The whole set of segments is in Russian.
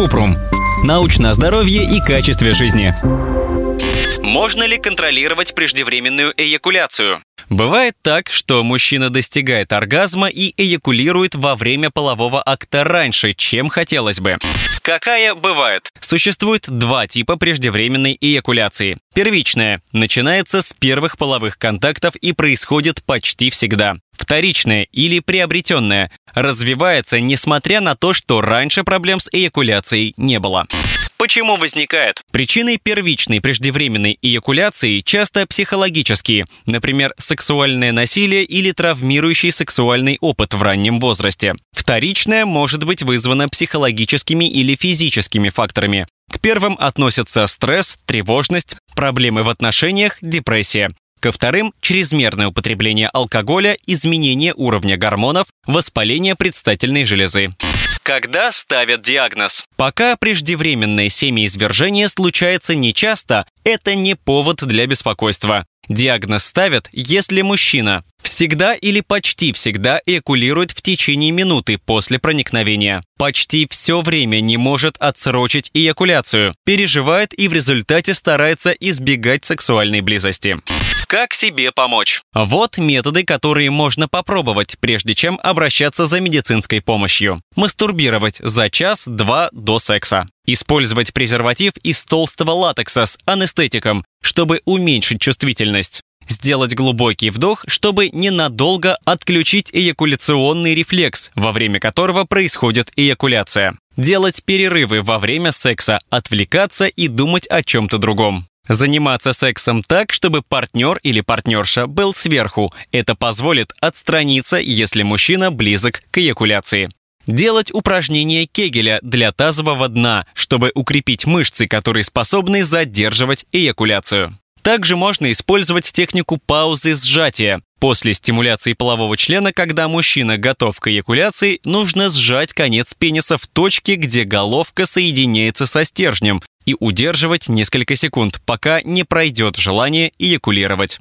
Купрум. Научное здоровье и качестве жизни. Можно ли контролировать преждевременную эякуляцию? Бывает так, что мужчина достигает оргазма и эякулирует во время полового акта раньше, чем хотелось бы. Какая бывает? Существует два типа преждевременной эякуляции. Первичная начинается с первых половых контактов и происходит почти всегда. Вторичная или приобретенная развивается, несмотря на то, что раньше проблем с эякуляцией не было. Почему возникает? Причиной первичной преждевременной эякуляции часто психологические, например, сексуальное насилие или травмирующий сексуальный опыт в раннем возрасте. Вторичная может быть вызвана психологическими или физическими факторами. К первым относятся стресс, тревожность, проблемы в отношениях, депрессия. Ко вторым – чрезмерное употребление алкоголя, изменение уровня гормонов, воспаление предстательной железы. Когда ставят диагноз? Пока преждевременное семяизвержение случается нечасто, это не повод для беспокойства. Диагноз ставят, если мужчина всегда или почти всегда эякулирует в течение минуты после проникновения, почти все время не может отсрочить эякуляцию, переживает и в результате старается избегать сексуальной близости. Как себе помочь? Вот методы, которые можно попробовать, прежде чем обращаться за медицинской помощью. Мастурбировать за час-два до секса. Использовать презерватив из толстого латекса с анестетиком, чтобы уменьшить чувствительность. Сделать глубокий вдох, чтобы ненадолго отключить эякуляционный рефлекс, во время которого происходит эякуляция. Делать перерывы во время секса, отвлекаться и думать о чем-то другом. Заниматься сексом так, чтобы партнер или партнерша был сверху. Это позволит отстраниться, если мужчина близок к эякуляции. Делать упражнения Кегеля для тазового дна, чтобы укрепить мышцы, которые способны задерживать эякуляцию. Также можно использовать технику паузы сжатия. После стимуляции полового члена, когда мужчина готов к эякуляции, нужно сжать конец пениса в точке, где головка соединяется со стержнем, и удерживать несколько секунд, пока не пройдет желание эякулировать.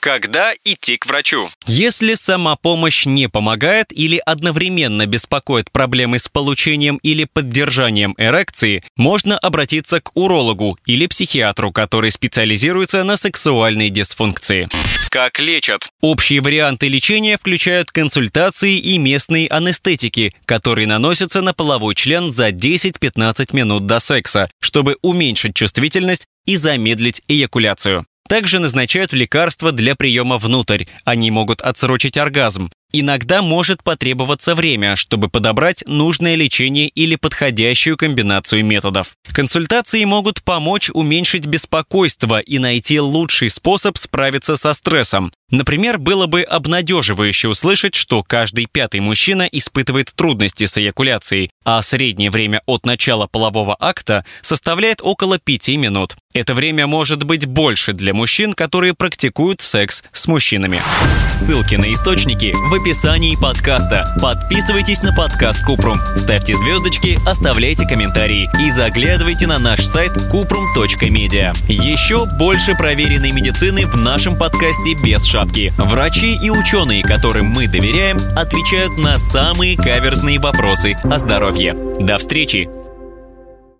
Когда идти к врачу? Если самопомощь не помогает или одновременно беспокоит проблемы с получением или поддержанием эрекции, можно обратиться к урологу или психиатру, который специализируется на сексуальной дисфункции. Как лечат? Общие варианты лечения включают консультации и местные анестетики, которые наносятся на половой член за 10-15 минут до секса, чтобы уменьшить чувствительность и замедлить эякуляцию. Также назначают лекарства для приема внутрь. Они могут отсрочить оргазм. Иногда может потребоваться время, чтобы подобрать нужное лечение или подходящую комбинацию методов. Консультации могут помочь уменьшить беспокойство и найти лучший способ справиться со стрессом. Например, было бы обнадеживающе услышать, что каждый пятый мужчина испытывает трудности с эякуляцией, а среднее время от начала полового акта составляет около 5 минут. Это время может быть больше для мужчин, которые практикуют секс с мужчинами. Ссылки на источники в описании подкаста. Подписывайтесь на подкаст Купрум, ставьте звездочки, оставляйте комментарии и заглядывайте на наш сайт kuprum.media. Еще больше проверенной медицины в нашем подкасте без шапки. Врачи и ученые, которым мы доверяем, отвечают на самые каверзные вопросы о здоровье. До встречи!